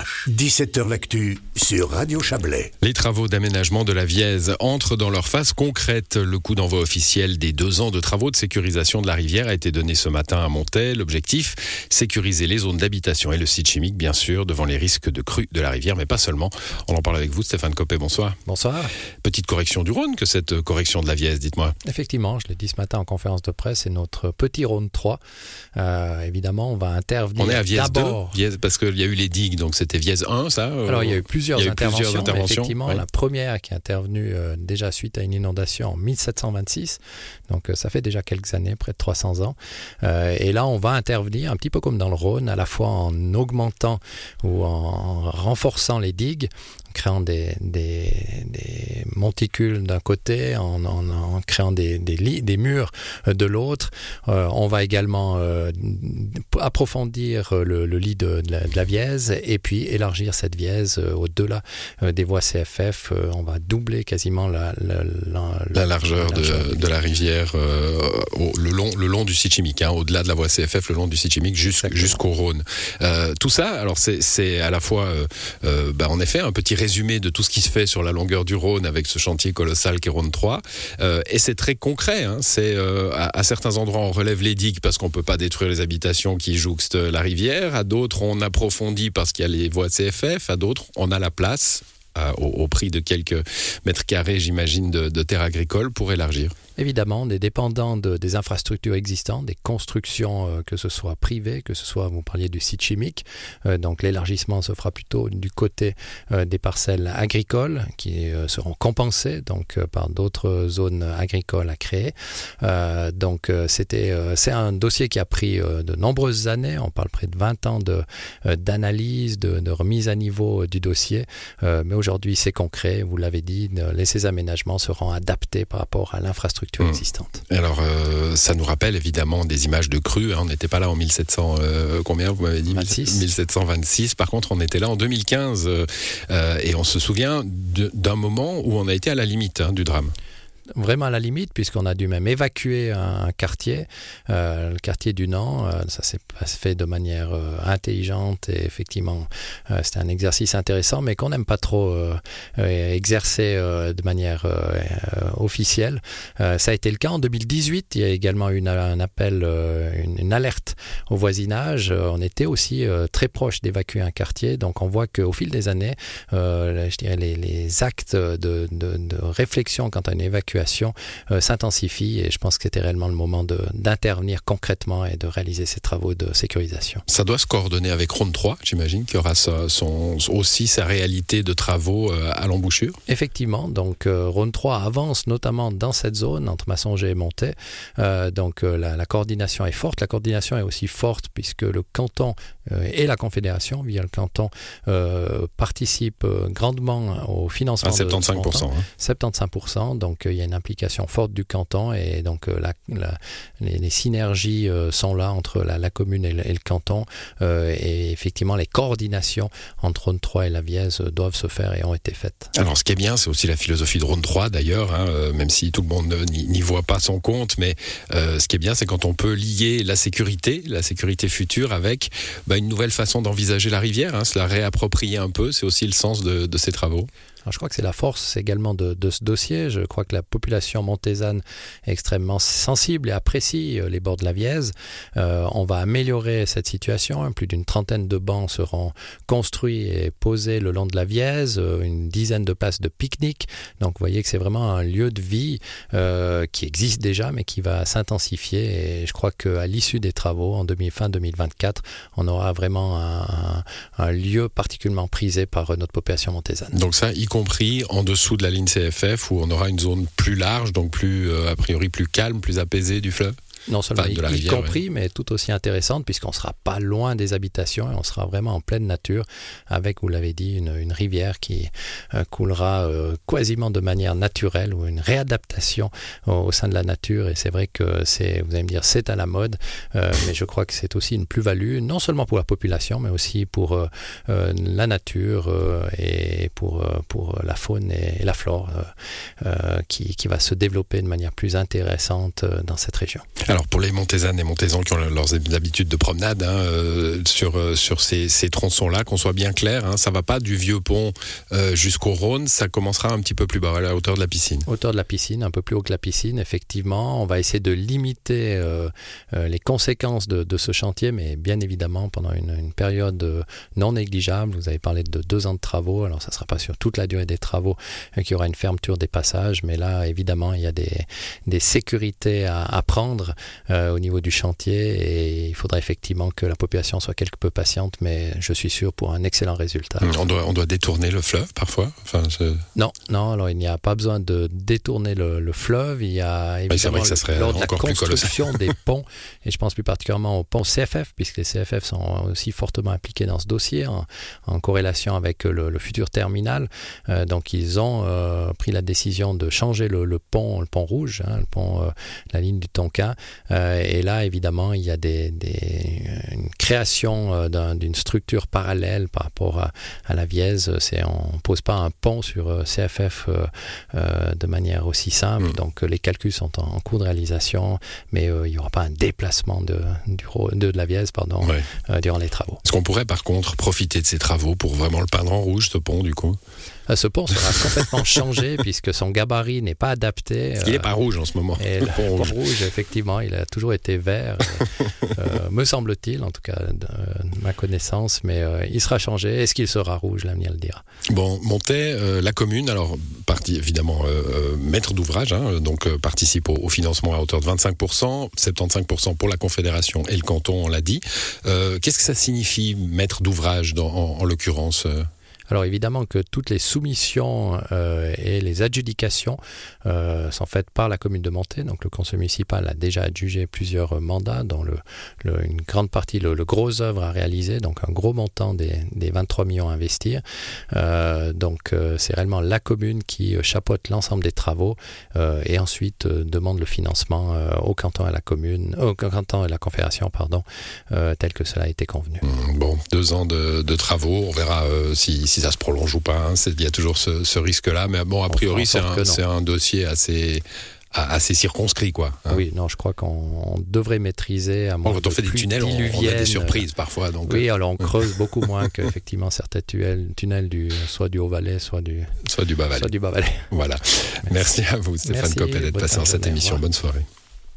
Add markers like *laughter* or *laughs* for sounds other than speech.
пейзаж. 17h L'actu sur Radio Chablais. Les travaux d'aménagement de la Vièze entrent dans leur phase concrète. Le coup d'envoi officiel des deux ans de travaux de sécurisation de la rivière a été donné ce matin à Montet. L'objectif, sécuriser les zones d'habitation et le site chimique, bien sûr, devant les risques de crue de la rivière, mais pas seulement. On en parle avec vous, Stéphane Copé, bonsoir. Bonsoir. Petite correction du Rhône que cette correction de la Vièze, dites-moi. Effectivement, je l'ai dit ce matin en conférence de presse, c'est notre petit Rhône 3. Euh, évidemment, on va intervenir. On est à Vièze 2, Vièze, parce qu'il y a eu les digues, donc c'était Vièze 1, ça euh, Alors, il y a eu plusieurs, interventions, Effectivement, la première qui est intervenue euh, déjà suite à une inondation en 1726. Donc, ça fait déjà quelques années, près de 300 ans. et là, on va intervenir un petit peu comme dans le Rhône, à la fois en augmentant ou en renforçant les digues, créant des, des, des monticules d'un côté, en, en, en, créant des, des, lits, des murs de l'autre. Euh, on va également euh, approfondir le, le lit de, de, la, de, la, Vièze et puis élargir cette Vièze euh, au-delà euh, des voies CFF. Euh, on va doubler quasiment la, la, la largeur, de, de, la rivière au, le, long, le long du site chimique, hein, au-delà de la voie CFF, le long du site chimique jusqu'au jusqu Rhône. tout ça, alors c'est à la fois, bah, en effet, un petit résumé de tout ce qui se fait sur la longueur du Rhône avec ce chantier colossal qui est Rhône 3. Euh, et c'est très concret. Hein. C'est euh, à, à, certains endroits on relève les digues parce qu'on peut pas détruire les habitations qui jouxtent la rivière. À d'autres on approfondit parce qu'il y a les voies CFF. À d'autres on a la place euh, au, au, prix de quelques mètres carrés, j'imagine, de, de terre agricole pour élargir évidemment des dépendants de, des infrastructures existantes, des constructions, euh, que ce soit privées, que ce soit, vous parliez du site chimique, euh, donc l'élargissement se fera plutôt du côté euh, des parcelles agricoles qui seront compensées donc par d'autres zones agricoles à créer. Donc c'est un dossier qui a pris de nombreuses années, on parle près de 20 ans d'analyse, de, de, de remise à niveau du dossier, mais aujourd'hui c'est concret, vous l'avez dit, les, ces aménagements seront adaptés par rapport à l'infrastructure mmh. existantes. Alors, euh, ça nous rappelle évidemment des images de crues. Hein. On n'était pas là en 1700, euh, combien vous m'avez dit? 26. 1726. Par contre, on était là en 2015 euh, et on se souvient d'un moment où on a été à la limite hein, du drame vraiment à la limite puisqu'on a dû même évacuer un, quartier euh, le quartier du Nant euh, ça s'est fait de manière euh, intelligente et effectivement c'était un exercice intéressant mais qu'on n'aime pas trop exercer de manière officielle. Ça a été le cas en 2018 il y a également une un appel une, alerte au voisinage. On était aussi très proche d'évacuer un quartier. Donc on voit qu'au fil des années je dirais les, actes de, de, de réflexion quant à une évacuation situation euh, s'intensifie et je pense que c'était réellement le moment d'intervenir concrètement et de réaliser ces travaux de sécurisation. Ça doit se coordonner avec Rhône 3, j'imagine, qui aura sa, son, aussi sa réalité de travaux euh, à l'embouchure Effectivement, donc euh, Rhône 3 avance notamment dans cette zone entre Massonger et Monté. Euh, donc la, la coordination est forte. La coordination est aussi forte puisque le canton et la Confédération, via le canton, participent grandement au financement. À 75%. De 75%. Donc il y a une implication forte du canton et donc euh, les, synergies euh, sont là entre la, commune et le, canton euh, et effectivement les coordinations entre Rhône 3 et la Vièze doivent se faire et ont été faites. Alors ce qui est bien c'est aussi la philosophie de Rhône 3 d'ailleurs euh, même si tout le monde n'y voit pas son compte mais ce qui est bien c'est quand on peut lier la sécurité la sécurité future avec bah, une nouvelle façon d'envisager la rivière hein, se la réapproprier un peu c'est aussi le sens de ces travaux Je crois que c'est la force également de, ce dossier. Je crois que la population montésane est extrêmement sensible et apprécie euh, les bords de la Vièze. Euh, on va améliorer cette situation. Plus d'une trentaine de bancs seront construits et posés le long de la Vièze, euh, une dizaine de places de pique-nique. Donc vous voyez que c'est vraiment un lieu de vie qui existe déjà mais qui va s'intensifier et je crois qu'à l'issue des travaux en 2020 2024 on aura vraiment un, lieu particulièrement prisé par notre population montésane. Compris en dessous de la ligne CFF où on aura une zone plus large, donc plus euh, a priori plus calme, plus apaisée du fleuve non seulement enfin, de la y, rivière, y compris, ouais. mais tout aussi intéressante puisqu'on sera pas loin des habitations et on sera vraiment en pleine nature avec, vous l'avez dit, une, une rivière qui euh, coulera euh, quasiment de manière naturelle ou une réadaptation au, au sein de la nature. Et c'est vrai que c'est, vous allez me dire, c'est à la mode, euh, mais je crois que c'est aussi une plus-value, non seulement pour la population, mais aussi pour euh, euh, la nature euh, et pour, euh, pour la faune et, et la flore qui, qui va se développer de manière plus intéressante dans cette région. Alors pour les Montaisanes et Montaisans qui ont leurs habitudes de promenade hein, euh, sur, euh, sur ces, tronçons-là, qu'on soit bien clair, hein, ça va pas du vieux pont euh, jusqu'au Rhône, ça commencera un petit peu plus bas, à la hauteur de la piscine. Hauteur de la piscine, un peu plus haut que la piscine, effectivement. On va essayer de limiter les conséquences de, ce chantier, mais bien évidemment pendant une, période non négligeable. Vous avez parlé de deux ans de travaux, alors ça ne sera pas sur toute la durée des travaux qu'il y aura une fermeture des passages, mais là évidemment il y a des, des sécurités à, à prendre euh, au niveau du chantier et il faudra effectivement que la population soit quelque peu patiente, mais je suis sûr pour un excellent résultat. On doit, on doit détourner le fleuve parfois enfin, Non, non, alors il n'y a pas besoin de détourner le, le fleuve, il y a évidemment ça lors de la construction *laughs* des ponts, et je pense plus particulièrement au pont CFF, puisque les CFF sont aussi fortement impliqués dans ce dossier, en, en corrélation avec le, le futur terminal. Euh, donc ils ont euh, pris la décision de changer le, le pont, le pont rouge, hein, le pont, euh, la ligne du Tonkin, euh, et là, évidemment, il y a des, des, une création euh, d'un, d'une structure parallèle par rapport à, à la Vièze. On ne pose pas un pont sur euh, CFF de manière aussi simple. Mmh. Donc, les calculs sont en, en, cours de réalisation, mais il n'y aura pas un déplacement de, du, de, de la Vièze pardon, ouais. durant les travaux. Est-ce qu'on pourrait, par contre, profiter de ces travaux pour vraiment le peindre en rouge, ce pont, du coup? Ce pont sera complètement *laughs* changé puisque son gabarit n'est pas adapté. Il n'est pas rouge en ce moment. Et le, le pont, rouge. rouge, effectivement, il a toujours été vert, *laughs* euh, me semble-t-il, en tout cas de, de ma connaissance, mais euh, il sera changé. Est-ce qu'il sera rouge L'avenir le dira. Bon, Montais, euh, la commune, alors partie évidemment euh, maître d'ouvrage, hein, donc euh, participe au, au, financement à hauteur de 25%, 75% pour la Confédération et le canton, on l'a dit. Qu'est-ce que ça signifie maître d'ouvrage en, en l'occurrence Alors évidemment que toutes les soumissions euh, et les adjudications euh, sont faites par la commune de Monté. Donc le conseil municipal a déjà adjugé plusieurs mandats dont une grande partie, le, gros œuvre à réaliser, donc un gros montant des, des 23 millions à investir. Euh, donc c'est réellement la commune qui chapeaute l'ensemble des travaux et ensuite demande le financement au canton et à la commune, au canton et la confédération, pardon, tel que cela a été convenu. Bon, deux ans de, travaux, on verra si, si ça se prolonge ou pas. Hein. Il y a toujours ce, ce risque-là, mais bon, a priori, c'est un, un dossier assez assez circonscrit quoi hein. oui non je crois qu'on devrait maîtriser à bon, quand on fait des tunnels on, on a des surprises parfois donc oui alors on *laughs* creuse beaucoup moins qu'effectivement certains tunnels, tunnels du soit du haut valais soit du soit du bas valais soit du bas voilà. Merci, merci à vous Stéphane Coppel d'être passé dans cette émission. bonne soirée